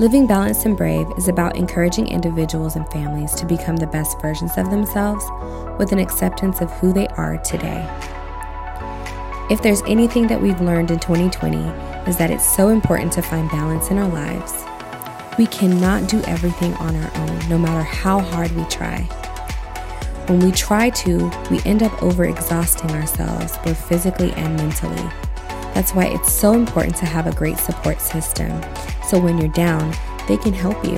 Living Balanced and Brave is about encouraging individuals and families to become the best versions of themselves with an acceptance of who they are today. If there's anything that we've learned in 2020 is that it's so important to find balance in our lives. We cannot do everything on our own, no matter how hard we try. When we try to, we end up overexhausting ourselves, both physically and mentally. That's why it's so important to have a great support system. So when you're down, they can help you.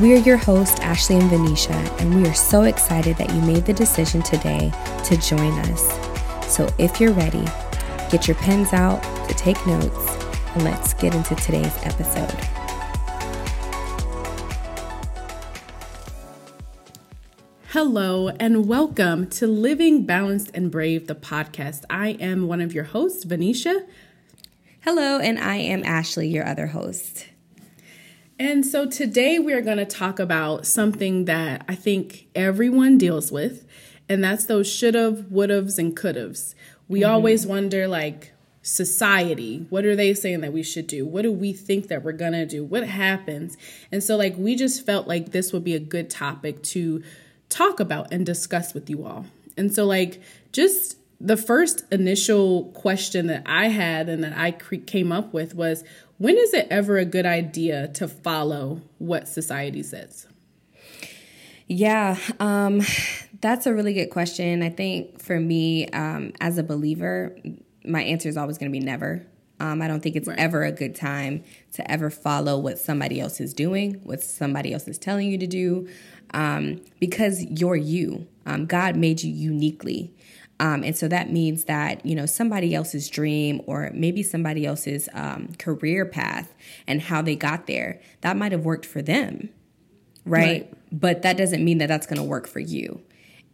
We are your hosts, Ashley and Venetia, and we are so excited that you made the decision today to join us. So if you're ready, get your pens out to take notes, and let's get into today's episode. Hello, and welcome to Living Balanced and Brave, the podcast. I am one of your hosts, Venetia. Hello, and I am Ashley, your other host. And so today we are going to talk about something that I think everyone deals with, and that's those should've, would'ves, and could'ves. We mm-hmm. always wonder, like, society what are they saying that we should do what do we think that we're gonna do what happens and so like we just felt like this would be a good topic to talk about and discuss with you all. And so, like, just the first initial question that I had and that I came up with was when is it ever a good idea to follow what society says? Yeah, um, that's a really good question. I think for me, um, as a believer, my answer is always going to be never. Um, I don't think it's right. ever a good time to ever follow what somebody else is doing, what somebody else is telling you to do um, because you're you. Um, God made you uniquely. Um, and so that means that, you know, somebody else's dream or maybe somebody else's um, career path and how they got there, that might have worked for them, right? right. But that doesn't mean that that's going to work for you.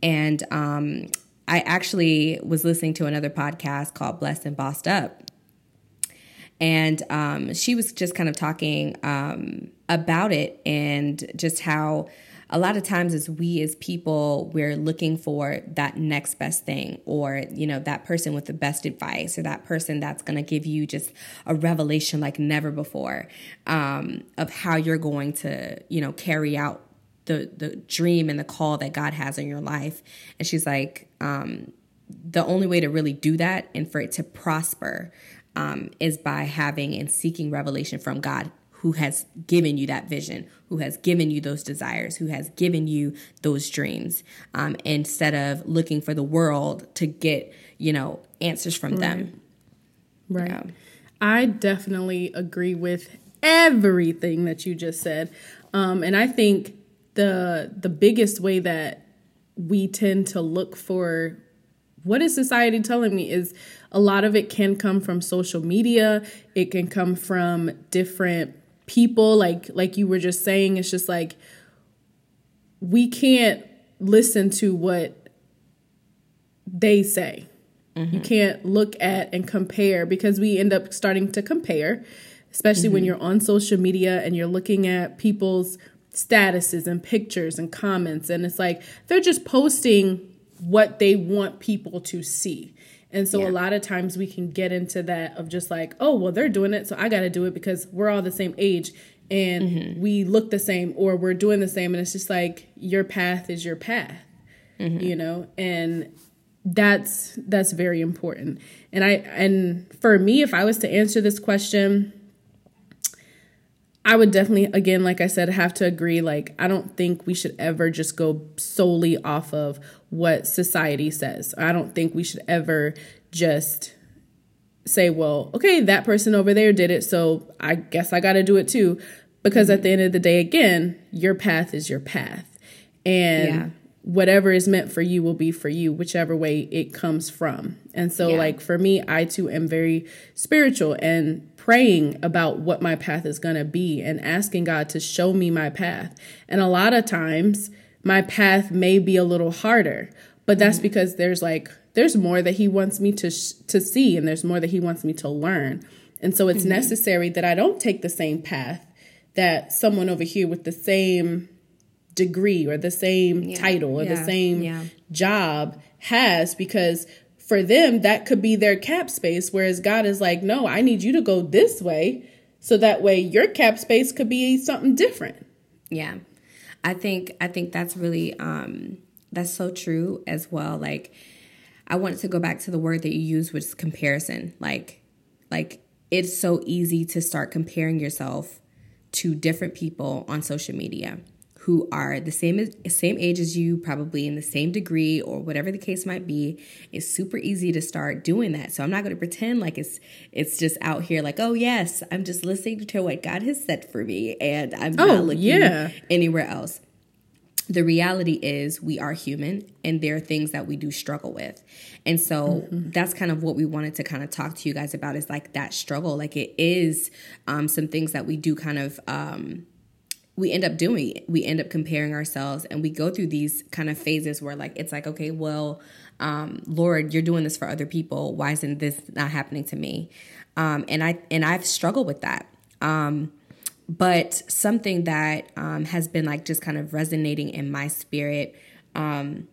And um, I actually was listening to another podcast called Blessed and Bossed Up. And um, she was just kind of talking um, about it and just how a lot of times as we as people we're looking for that next best thing or you know that person with the best advice or that person that's going to give you just a revelation like never before um, of how you're going to you know carry out the the dream and the call that god has in your life. And she's like um, the only way to really do that and for it to prosper um, is by having and seeking revelation from god who has given you that vision, who has given you those desires, who has given you those dreams, um, instead of looking for the world to get, you know, answers from right. them. Right. Yeah. I definitely agree with everything that you just said. Um, and I think the the biggest way that we tend to look for what is society telling me is a lot of it can come from social media it can come from different people like like you were just saying it's just like we can't listen to what they say mm-hmm. you can't look at and compare because we end up starting to compare especially mm-hmm. when you're on social media and you're looking at people's statuses and pictures and comments and it's like they're just posting what they want people to see and so yeah. a lot of times we can get into that of just like, oh, well, they're doing it, so I got to do it because we're all the same age and mm-hmm. we look the same or we're doing the same. And it's just like your path is your path, mm-hmm. you know? And that's that's very important. And I and for me, if I was to answer this question, I would definitely, again, like I said, have to agree. Like, I don't think we should ever just go solely off of what society says. I don't think we should ever just say, well, okay, that person over there did it, so I guess I got to do it too. Because at the end of the day, again, your path is your path. And yeah. whatever is meant for you will be for you, whichever way it comes from. And so, yeah. like, for me, I too am very spiritual and praying about what my path is going to be and asking God to show me my path. And a lot of times, my path may be a little harder, but that's mm-hmm. because there's like there's more that he wants me to sh- to see and there's more that he wants me to learn. And so it's mm-hmm. necessary that I don't take the same path that someone over here with the same degree or the same yeah. title or yeah. the same yeah. job has because for them that could be their cap space whereas God is like no I need you to go this way So that way your cap space could be something different. Yeah. I think I think that's really um that's so true as well. Like I wanted to go back to the word that you used which is comparison. Like like it's so easy to start comparing yourself to different people on social media who are the same same age as you, probably in the same degree or whatever the case might be. It's super easy to start doing that. So I'm not going to pretend like it's it's just out here like, oh yes, I'm just listening to what God has said for me, and I'm oh, not looking yeah. anywhere else. The reality is we are human and there are things that we do struggle with. And so mm-hmm. that's kind of what we wanted to kind of talk to you guys about is like that struggle. Like it is um, some things that we do kind of um, we end up doing it. we end up comparing ourselves and we go through these kind of phases where like it's like okay well um, lord you're doing this for other people. Why isn't this not happening to me? Um, and i and i've struggled with that. Um, but something that um, has been like just kind of resonating in my spirit um,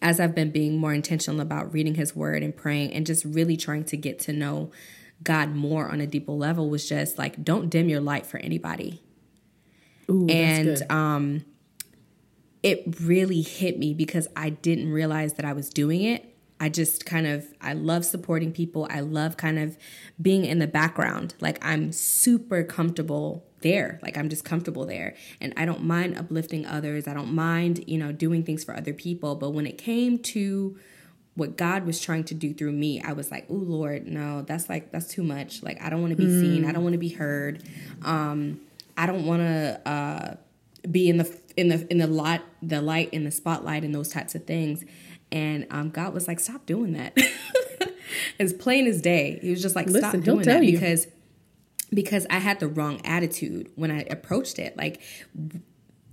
as i've been being more intentional about reading his word and praying and just really trying to get to know god more on a deeper level was just like don't dim your light for anybody Ooh, and um, it really hit me because I didn't realize that I was doing it. I just kind of I love supporting people. I love kind of being in the background. Like I'm super comfortable there. Like I'm just comfortable there. And I don't mind uplifting others. I don't mind, you know, doing things for other people, but when it came to what God was trying to do through me, I was like, "Oh Lord, no, that's like that's too much. Like I don't want to be mm. seen. I don't want to be heard." Um I don't want to uh, be in the in the in the light the light in the spotlight and those types of things. And um, God was like, stop doing that. as plain as day, He was just like, stop doing that you. because because I had the wrong attitude when I approached it. Like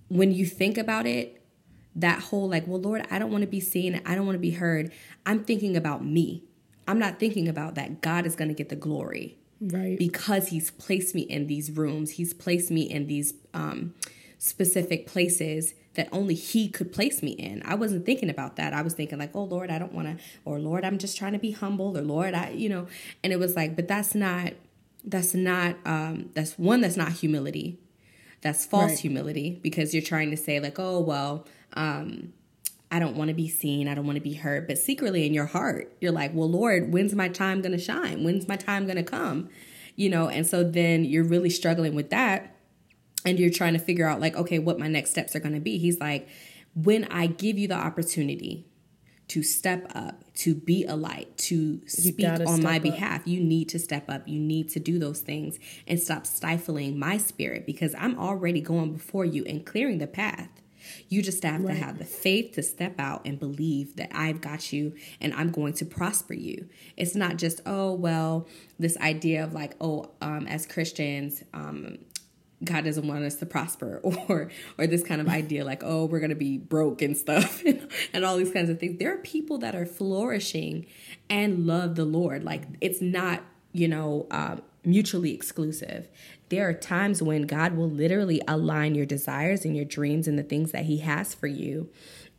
when you think about it, that whole like, well, Lord, I don't want to be seen. I don't want to be heard. I'm thinking about me. I'm not thinking about that God is going to get the glory. Right. Because he's placed me in these rooms, he's placed me in these um, specific places that only he could place me in. I wasn't thinking about that. I was thinking like, "Oh Lord, I don't want to," or "Lord, I'm just trying to be humble," or "Lord, I," you know. And it was like, but that's not. That's not. Um, that's one. That's not humility. That's false right. humility because you're trying to say like, "Oh well." Um, I don't want to be seen. I don't want to be heard. But secretly in your heart, you're like, well, Lord, when's my time going to shine? When's my time going to come? You know, and so then you're really struggling with that. And you're trying to figure out, like, okay, what my next steps are going to be. He's like, when I give you the opportunity to step up, to be a light, to speak on my behalf, you need to step up. You need to do those things and stop stifling my spirit because I'm already going before you and clearing the path. You just have right. to have the faith to step out and believe that I've got you and I'm going to prosper you. It's not just, oh, well, this idea of like, oh, um, as Christians, um, God doesn't want us to prosper or or this kind of idea like oh we're going to be broke and stuff and all these kinds of things there are people that are flourishing and love the Lord like it's not you know um, mutually exclusive there are times when God will literally align your desires and your dreams and the things that He has for you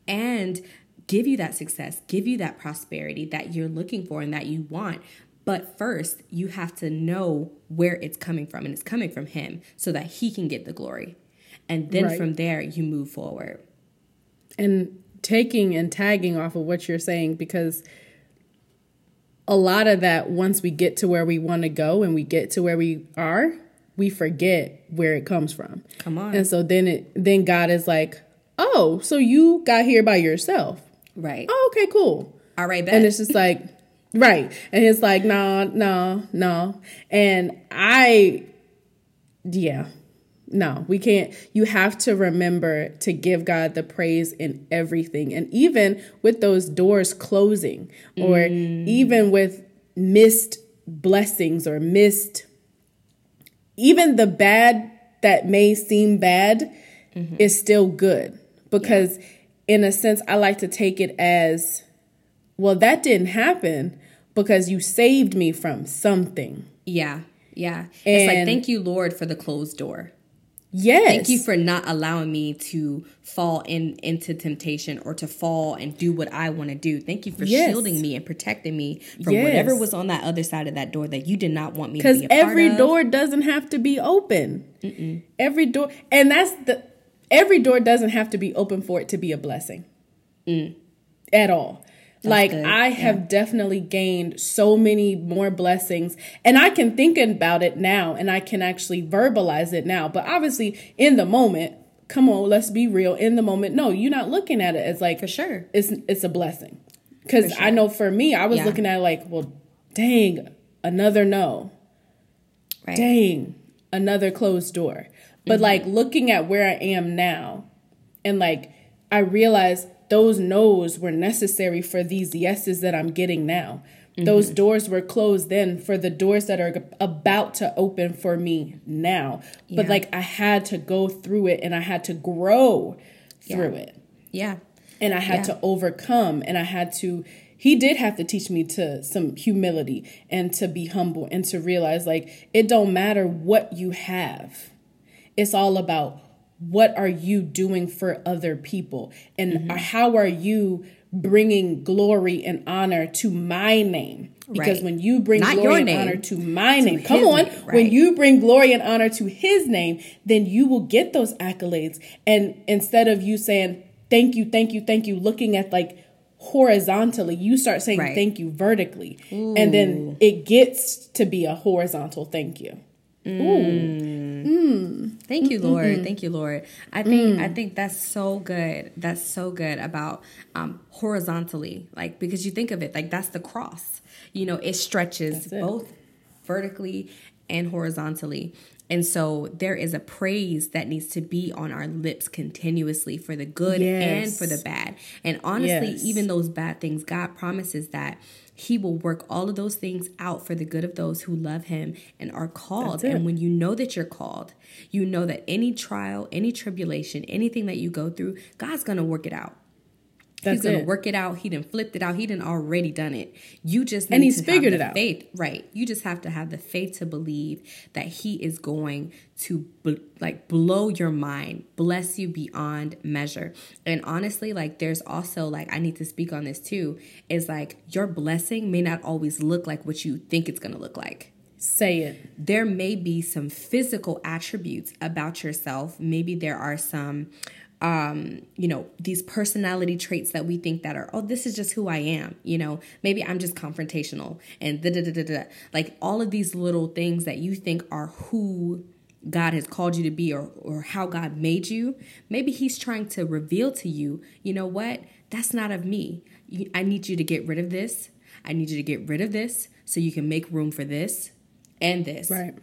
and give you that success, give you that prosperity that you're looking for and that you want. But first, you have to know where it's coming from, and it's coming from Him so that He can get the glory. And then right. from there, you move forward. And taking and tagging off of what you're saying, because a lot of that, once we get to where we want to go and we get to where we are, we forget where it comes from. Come on. And so then it then God is like, "Oh, so you got here by yourself." Right. Oh, okay, cool. All right, bet. And it's just like right. And it's like, "No, no, no." And I yeah. No, we can't. You have to remember to give God the praise in everything. And even with those doors closing, or mm. even with missed blessings or missed even the bad that may seem bad mm-hmm. is still good because yeah. in a sense I like to take it as well that didn't happen because you saved me from something. Yeah. Yeah. And it's like thank you Lord for the closed door. Yes. Thank you for not allowing me to fall in into temptation or to fall and do what I want to do. Thank you for yes. shielding me and protecting me from yes. whatever was on that other side of that door that you did not want me to be Because every door doesn't have to be open. Mm-mm. Every door, and that's the every door doesn't have to be open for it to be a blessing. Mm. At all. That's like good. I have definitely gained so many more blessings and I can think about it now and I can actually verbalize it now. But obviously in the moment, come on, let's be real. In the moment, no, you're not looking at it as like for sure. It's it's a blessing. Cuz sure. I know for me, I was yeah. looking at it like, well, dang, another no. Right. Dang, another closed door. But mm-hmm. like looking at where I am now and like I realized those no's were necessary for these yeses that I'm getting now. Mm-hmm. Those doors were closed then for the doors that are about to open for me now. Yeah. But like I had to go through it and I had to grow through yeah. it. Yeah. And I had yeah. to overcome and I had to he did have to teach me to some humility and to be humble and to realize like it don't matter what you have. It's all about what are you doing for other people and mm-hmm. how are you bringing glory and honor to my name because right. when you bring Not glory and name, honor to my to name come on name, right. when you bring glory and honor to his name then you will get those accolades and instead of you saying thank you thank you thank you looking at like horizontally you start saying right. thank you vertically Ooh. and then it gets to be a horizontal thank you Mm. Mm. Thank you, Lord. Mm-hmm. Thank you, Lord. I think mm. I think that's so good. That's so good about um, horizontally, like because you think of it like that's the cross. You know, it stretches it. both vertically and horizontally. And so there is a praise that needs to be on our lips continuously for the good yes. and for the bad. And honestly, yes. even those bad things, God promises that he will work all of those things out for the good of those who love Him and are called. And when you know that you're called, you know that any trial, any tribulation, anything that you go through, God's going to work it out. That's he's gonna it. work it out. He didn't flipped it out. He didn't already done it. You just and he's figured it out. Faith, right? You just have to have the faith to believe that he is going to like blow your mind, bless you beyond measure. And honestly, like there's also like I need to speak on this too. Is like your blessing may not always look like what you think it's gonna look like. Say it. There may be some physical attributes about yourself. Maybe there are some um, you know, these personality traits that we think that are, oh, this is just who I am. You know, maybe I'm just confrontational and da da da da da. Like all of these little things that you think are who God has called you to be or, or how God made you. Maybe He's trying to reveal to you, you know what? That's not of me. I need you to get rid of this. I need you to get rid of this so you can make room for this and this. Right.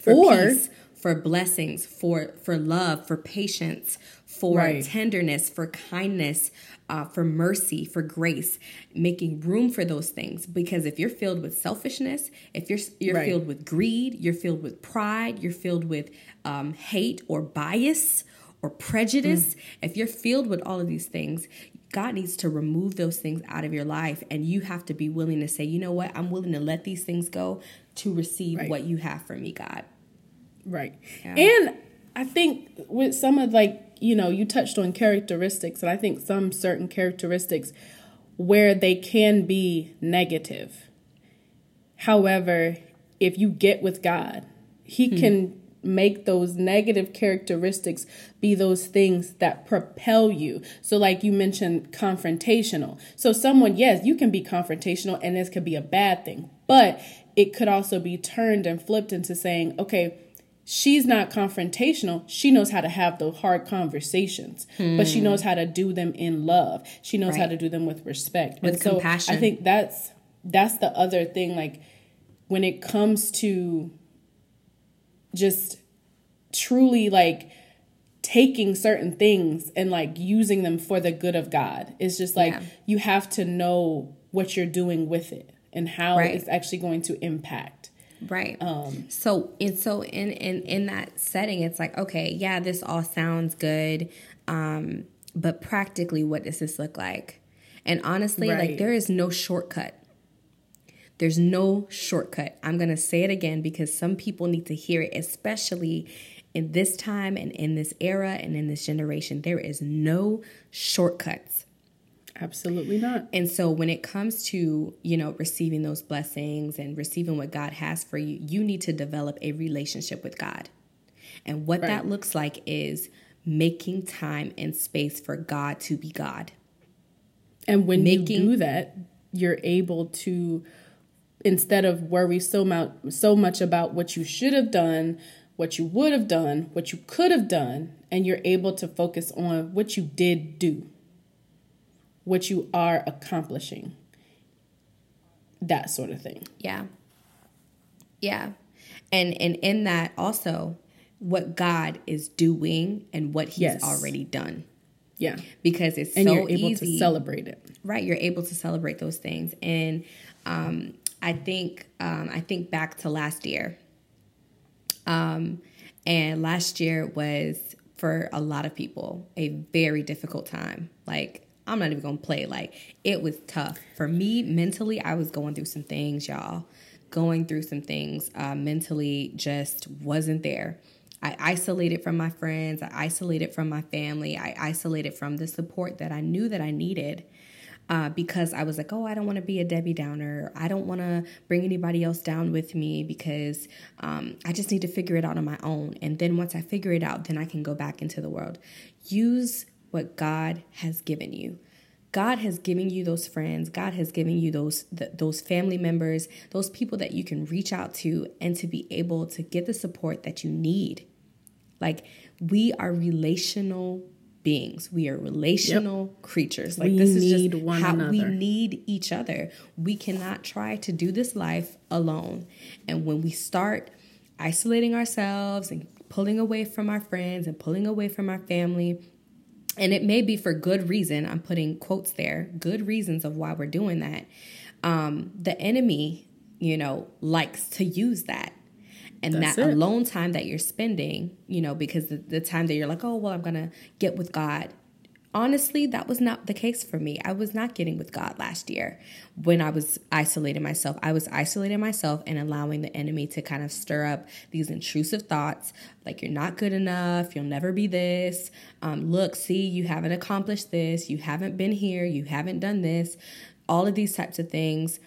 For or, peace, for blessings, for for love, for patience, for right. tenderness, for kindness, uh, for mercy, for grace, making room for those things. Because if you're filled with selfishness, if you're you're right. filled with greed, you're filled with pride, you're filled with um, hate or bias or prejudice, mm. if you're filled with all of these things, God needs to remove those things out of your life, and you have to be willing to say, you know what, I'm willing to let these things go to receive right. what you have for me, God. Right. Yeah. And I think with some of like you know, you touched on characteristics, and I think some certain characteristics where they can be negative. However, if you get with God, He hmm. can make those negative characteristics be those things that propel you. So, like you mentioned, confrontational. So, someone, yes, you can be confrontational, and this could be a bad thing, but it could also be turned and flipped into saying, okay, she's not confrontational. She knows how to have those hard conversations, hmm. but she knows how to do them in love. She knows right. how to do them with respect, with and compassion. So I think that's that's the other thing. Like when it comes to just truly like taking certain things and like using them for the good of God. It's just like yeah. you have to know what you're doing with it and how right. it's actually going to impact. Right. Um, so and so in in in that setting, it's like okay, yeah, this all sounds good, um, but practically, what does this look like? And honestly, right. like there is no shortcut. There's no shortcut. I'm gonna say it again because some people need to hear it, especially In this time and in this era and in this generation, there is no shortcuts. Absolutely not. And so when it comes to, you know, receiving those blessings and receiving what God has for you, you need to develop a relationship with God. And what right. that looks like is making time and space for God to be God. And when making, you do that, you're able to instead of worry so much so much about what you should have done, what you would have done, what you could have done, and you're able to focus on what you did do. What you are accomplishing. That sort of thing. Yeah. Yeah. And and in that also what God is doing and what he's yes. already done. Yeah. Because it's and so you're able easy. to celebrate it. Right. You're able to celebrate those things. And um, I think um, I think back to last year. Um, and last year was for a lot of people a very difficult time. Like I'm not even gonna play. Like it was tough for me mentally. I was going through some things, y'all. Going through some things uh, mentally, just wasn't there. I isolated from my friends. I isolated from my family. I isolated from the support that I knew that I needed. Uh, because I was like, oh, I don't want to be a Debbie Downer. I don't want to bring anybody else down with me because um, I just need to figure it out on my own. And then once I figure it out, then I can go back into the world. Use what God has given you. God has given you those friends. God has given you those those family members, those people that you can reach out to and to be able to get the support that you need. Like we are relational beings. We are relational yep. creatures. Like we this is just how another. we need each other. We cannot try to do this life alone. And when we start isolating ourselves and pulling away from our friends and pulling away from our family, and it may be for good reason, I'm putting quotes there, good reasons of why we're doing that. Um, the enemy, you know, likes to use that and That's that it. alone time that you're spending, you know, because the, the time that you're like, oh, well, I'm going to get with God. Honestly, that was not the case for me. I was not getting with God last year when I was isolating myself. I was isolating myself and allowing the enemy to kind of stir up these intrusive thoughts like, you're not good enough, you'll never be this. Um, look, see, you haven't accomplished this, you haven't been here, you haven't done this. All of these types of things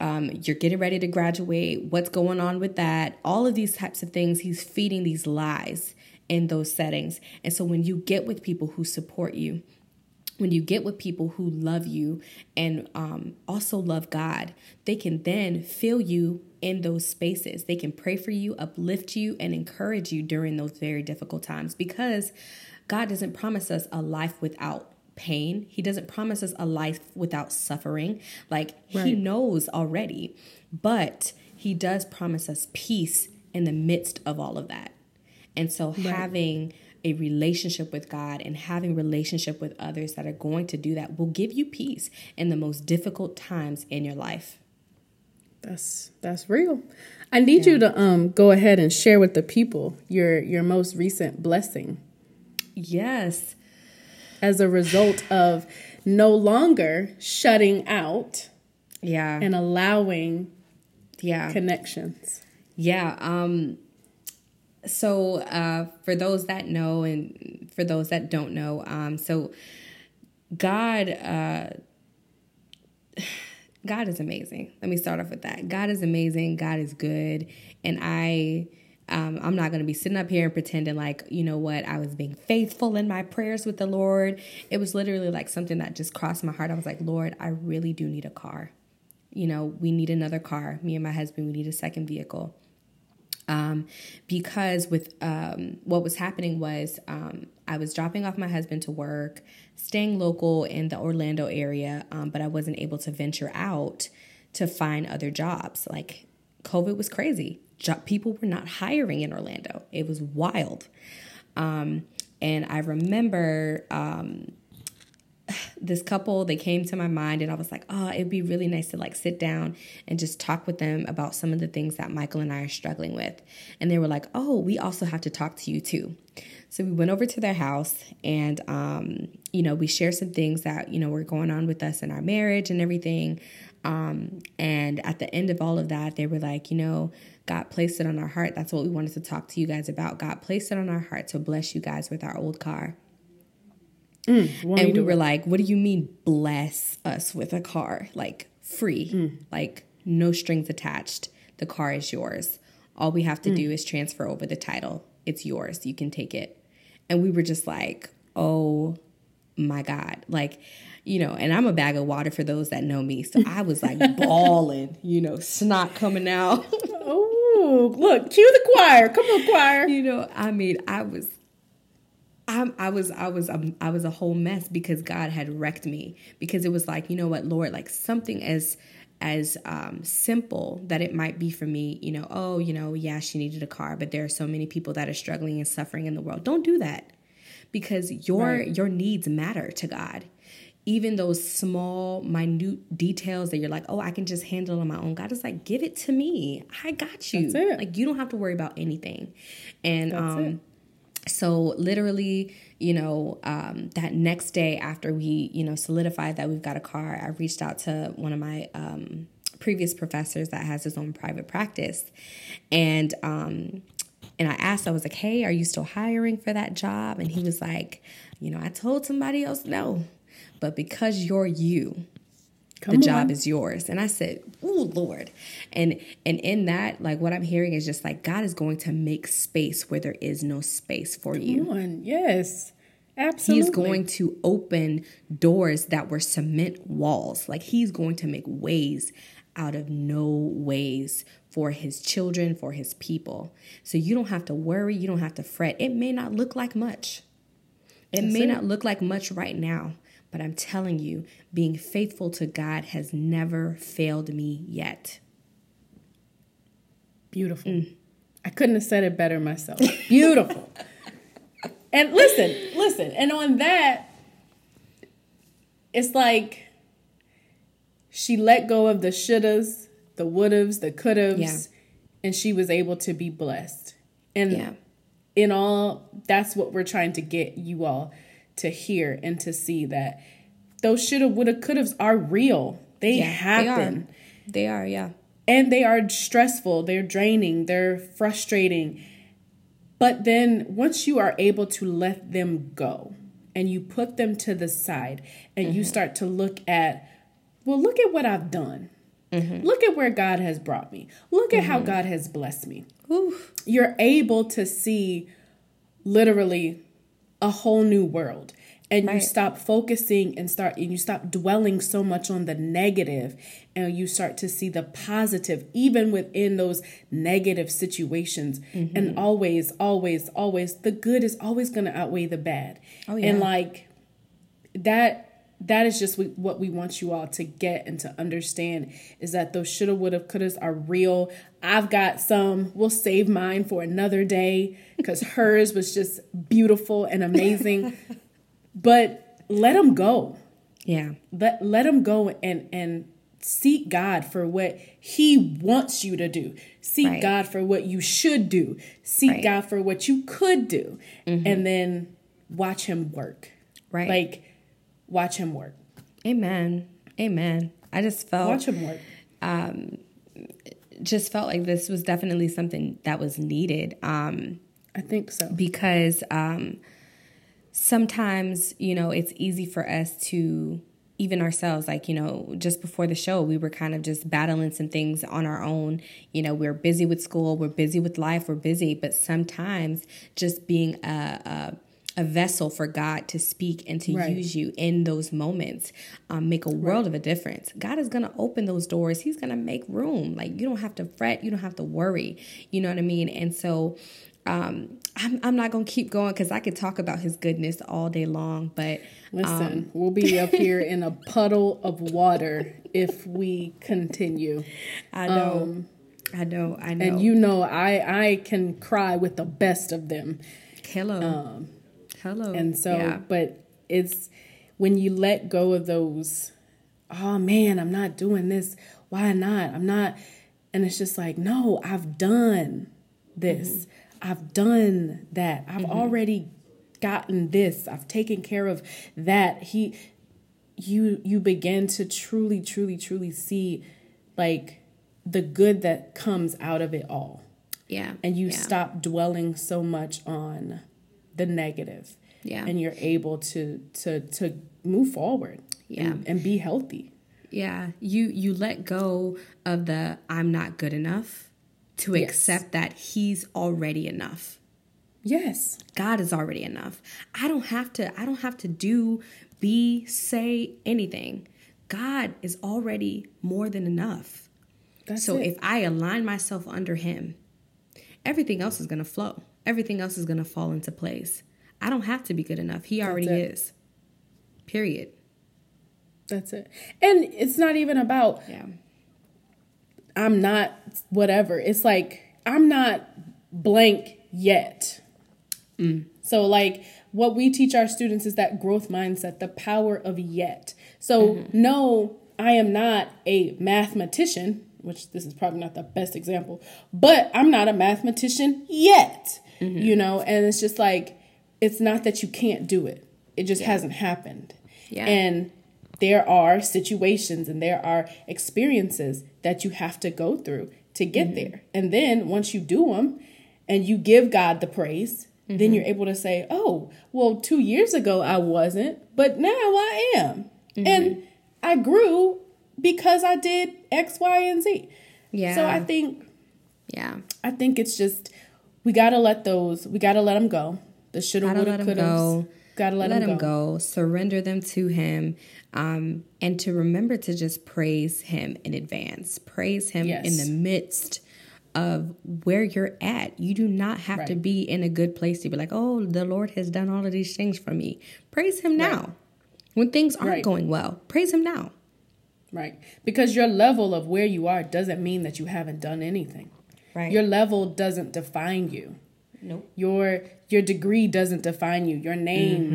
um, you're getting ready to graduate, what's going on with that, all of these types of things. He's feeding these lies in those settings. And so when you get with people who support you, when you get with people who love you and um, also love God, they can then fill you in those spaces. They can pray for you, uplift you, and encourage you during those very difficult times because God doesn't promise us a life without pain. He doesn't promise us a life without suffering. Like right. he knows already. But he does promise us peace in the midst of all of that. And so right. having a relationship with God and having relationship with others that are going to do that will give you peace in the most difficult times in your life. That's that's real. I need yeah. you to um go ahead and share with the people your your most recent blessing. Yes as a result of no longer shutting out yeah and allowing yeah connections yeah um so uh for those that know and for those that don't know um so god uh god is amazing let me start off with that god is amazing god is good and i um, I'm not going to be sitting up here and pretending like, you know what, I was being faithful in my prayers with the Lord. It was literally like something that just crossed my heart. I was like, Lord, I really do need a car. You know, we need another car. Me and my husband, we need a second vehicle. Um, because with um, what was happening was um, I was dropping off my husband to work, staying local in the Orlando area, um, but I wasn't able to venture out to find other jobs. Like COVID was crazy people were not hiring in Orlando. It was wild. Um, and I remember um, this couple, they came to my mind, and I was like, oh, it'd be really nice to like sit down and just talk with them about some of the things that Michael and I are struggling with. And they were like, oh, we also have to talk to you too. So we went over to their house and, um, you know, we shared some things that, you know, were going on with us in our marriage and everything. Um, and at the end of all of that, they were like, you know, God placed it on our heart. That's what we wanted to talk to you guys about. God placed it on our heart to bless you guys with our old car. Mm, and we were like, what do you mean bless us with a car? Like free, mm. like no strings attached. The car is yours. All we have to mm. do is transfer over the title. It's yours. You can take it. And we were just like, oh my God. Like, you know, and I'm a bag of water for those that know me. So I was like bawling, you know, snot coming out. oh, look, cue the choir. Come on, choir. You know, I mean, I was I, I was I was um, I was a whole mess because God had wrecked me. Because it was like you know what Lord like something as as um, simple that it might be for me you know oh you know yeah she needed a car but there are so many people that are struggling and suffering in the world. Don't do that. Because your right. your needs matter to God. Even those small minute details that you're like oh I can just handle on my own. God is like give it to me. I got you. Like you don't have to worry about anything. And That's um so literally you know um, that next day after we you know solidified that we've got a car i reached out to one of my um, previous professors that has his own private practice. And um, and i asked i was like hey are you still hiring for that job? And he was like you know i told somebody else no. But because you're you Come the on. job is yours. And I said, "Oh Lord." And and in that, like what I'm hearing is just like God is going to make space where there is no space for Come you. On. Yes. Absolutely. He's going to open doors that were cement walls. Like he's going to make ways out of no ways for his children, for his people. So you don't have to worry, you don't have to fret. It may not look like much. It That's may it. not look like much right now, but I'm telling you, being faithful to God has never failed me yet. Beautiful. Mm. I couldn't have said it better myself. Beautiful. and listen, listen. And on that, it's like she let go of the shouldas, the wouldas, the couldas, yeah. and she was able to be blessed. And yeah. in all, that's what we're trying to get you all to hear and to see that those shoulda, woulda, couldas are real. They yeah, happen. They are. they are, yeah. And they are stressful, they're draining, they're frustrating. But then once you are able to let them go and you put them to the side and mm-hmm. you start to look at, well, look at what I've done. Mm-hmm. Look at where God has brought me. Look at mm-hmm. how God has blessed me. Oof. You're able to see literally a whole new world and right. you stop focusing and start and you stop dwelling so much on the negative and you start to see the positive even within those negative situations mm-hmm. and always always always the good is always going to outweigh the bad oh, yeah. and like that that is just what we want you all to get and to understand is that those shoulda woulda couldas are real. I've got some. We'll save mine for another day because hers was just beautiful and amazing. But let them go. Yeah. Let let them go and and seek god for what he wants you to do. Seek right. god for what you should do. Seek right. god for what you could do. Mm-hmm. and then watch him work. Right. Like watch him work. Amen. Amen. I just felt watch him work. Um, just felt like this was definitely something that was needed. Um, I think so because um, sometimes you know it's easy for us to even ourselves like you know just before the show we were kind of just battling some things on our own you know we're busy with school we're busy with life we're busy but sometimes just being a, a a vessel for God to speak and to right. use you in those moments um, make a world right. of a difference. God is going to open those doors. He's going to make room. Like you don't have to fret. You don't have to worry. You know what I mean? And so um, I'm, I'm not going to keep going because I could talk about his goodness all day long. But listen, um, we'll be up here in a puddle of water if we continue. I know. Um, I know. I know. And you know, I I can cry with the best of them. Hello. Um, Hello. And so, yeah. but it's when you let go of those, oh man, I'm not doing this. Why not? I'm not. And it's just like, no, I've done this. Mm-hmm. I've done that. I've mm-hmm. already gotten this. I've taken care of that. He, you, you begin to truly, truly, truly see like the good that comes out of it all. Yeah. And you yeah. stop dwelling so much on the negative. Yeah. And you're able to to to move forward. Yeah. And, and be healthy. Yeah. You you let go of the I'm not good enough to Yes. accept that he's already enough. Yes. God is already enough. I don't have to I don't have to do be say anything. God is already more than enough. That's so it. if I align myself under him, everything else is going to flow. Everything else is going to fall into place. I don't have to be good enough. He already is. Period. That's it. And it's not even about Yeah. I'm not whatever. It's like I'm not blank yet. Mm. So like what we teach our students is that growth mindset, the power of yet. So mm-hmm. no, I am not a mathematician, which this is probably not the best example, but I'm not a mathematician yet. Mm-hmm. You know, and it's just like it's not that you can't do it. It just hasn't happened. Yeah. And there are situations and there are experiences that you have to go through to get mm-hmm. there. And then once you do them and you give God the praise, then mm-hmm. you're able to say, oh, well, two years ago I wasn't, but now I am. And I grew because I did X, Y, and Z. Yeah. So I think Yeah. I think it's just we gotta let those we gotta let them go. The shoulda, woulda, coulda. go. Gotta let, Let him go. go. Surrender them to him. Um, and to remember to just praise him in advance. Praise him in the midst of where you're at. You do not have to be in a good place to be like, oh, the Lord has done all of these things for me. Praise him now. When things aren't Right. going well, praise him now. Right. Because your level of where you are doesn't mean that you haven't done anything. Right. Your level doesn't define you. nope. Your your degree doesn't define you. Your name,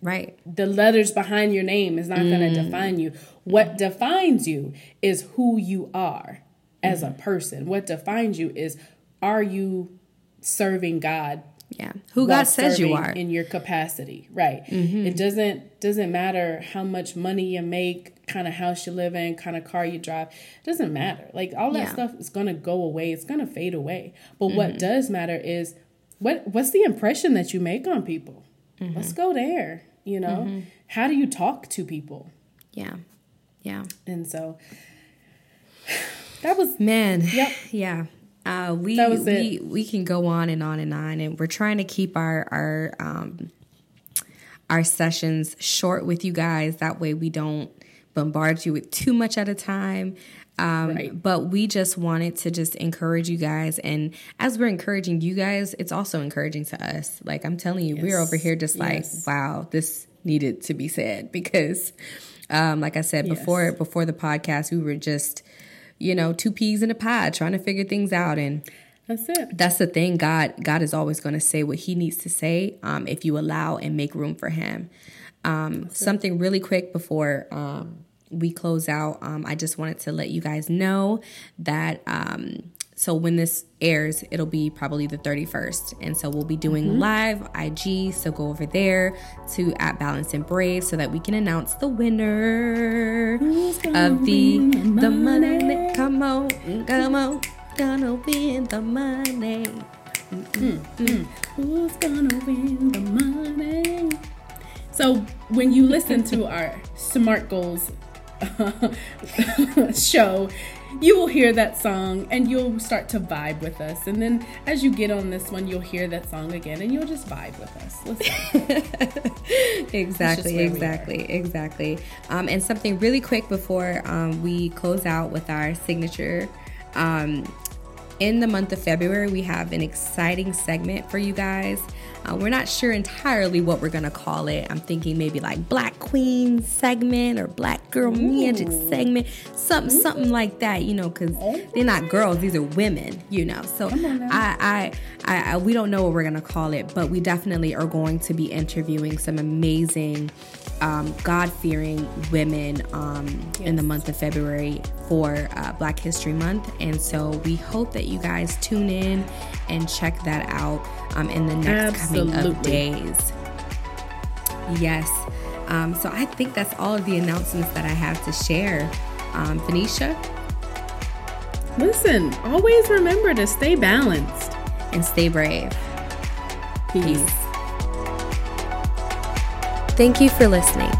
mm-hmm. Right. the letters behind your name is not going to mm. define you. What defines you is who you are as a mm-hmm. person. What defines you is are you serving God Yeah. Who God says you are. in your capacity right mm-hmm. it doesn't doesn't matter how much money you make kind of house you live in kind of car you drive it doesn't matter like all that Yeah. stuff is going to go away it's going to fade away but what mm-hmm. does matter is what what's the impression that you make on people mm-hmm. let's go there you know how do you talk to people yeah. Yeah. and so that was Man. Yep. Yeah. Uh, we we we can go on and on and on, and we're trying to keep our our um, our sessions short with you guys. That way, we don't bombard you with too much at a time. Um, Right. But we just wanted to just encourage you guys, and as we're encouraging you guys, it's also encouraging to us. Like I'm telling you, we're over here just like, Yes. wow, this needed to be said because, um, like I said Yes. before, before the podcast, we were just you know, two peas in a pod trying to figure things out. And that's it that's the thing. God, God is always going to say what he needs to say um, if you allow and make room for him. Um, something really quick before um, we close out. Um, I just wanted to let you guys know that. Um, so when this airs, it'll be probably the 31st. And so we'll be doing live IG. So go over there to at Balance and Brave so that we can announce the winner of the the money. Come on, come on, gonna win the money. Mm, mm, hmm, mm. Hmm. Who's gonna win the money? So when you listen to our Smart Goals show, you will hear that song and you'll start to vibe with us. And then as you get on this one, you'll hear that song again and you'll just vibe with us. Exactly, exactly, exactly. Um, and something really quick before um, we close out with our signature. Um, in the month of February, we have an exciting segment for you guys. Uh, we're not sure entirely what we're gonna call it. I'm thinking maybe like Black Queen segment or Black Girl Magic segment, something, something like that. You know, because they're not girls; these are women. You know, so I, I, I, I, we don't know what we're gonna call it, but we definitely are going to be interviewing some amazing, um, God-fearing women um, in the month of February for uh, Black History Month, and so we hope that you guys tune in and check that out um, in the next coming of days. Yes. Um, so I think that's all of the announcements that I have to share. Um, Phoenicia? Listen, always remember to stay balanced and stay brave. Peace. Peace. Thank you for listening.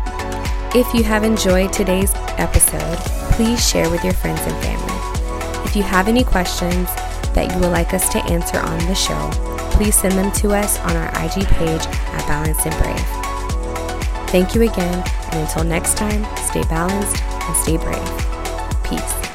If you have enjoyed today's episode, please share with your friends and family. If you have any questions that you would like us to answer on the show, please send them to us on our IG page at Balanced and Brave. Thank you again, and until next time, stay balanced and stay brave. Peace.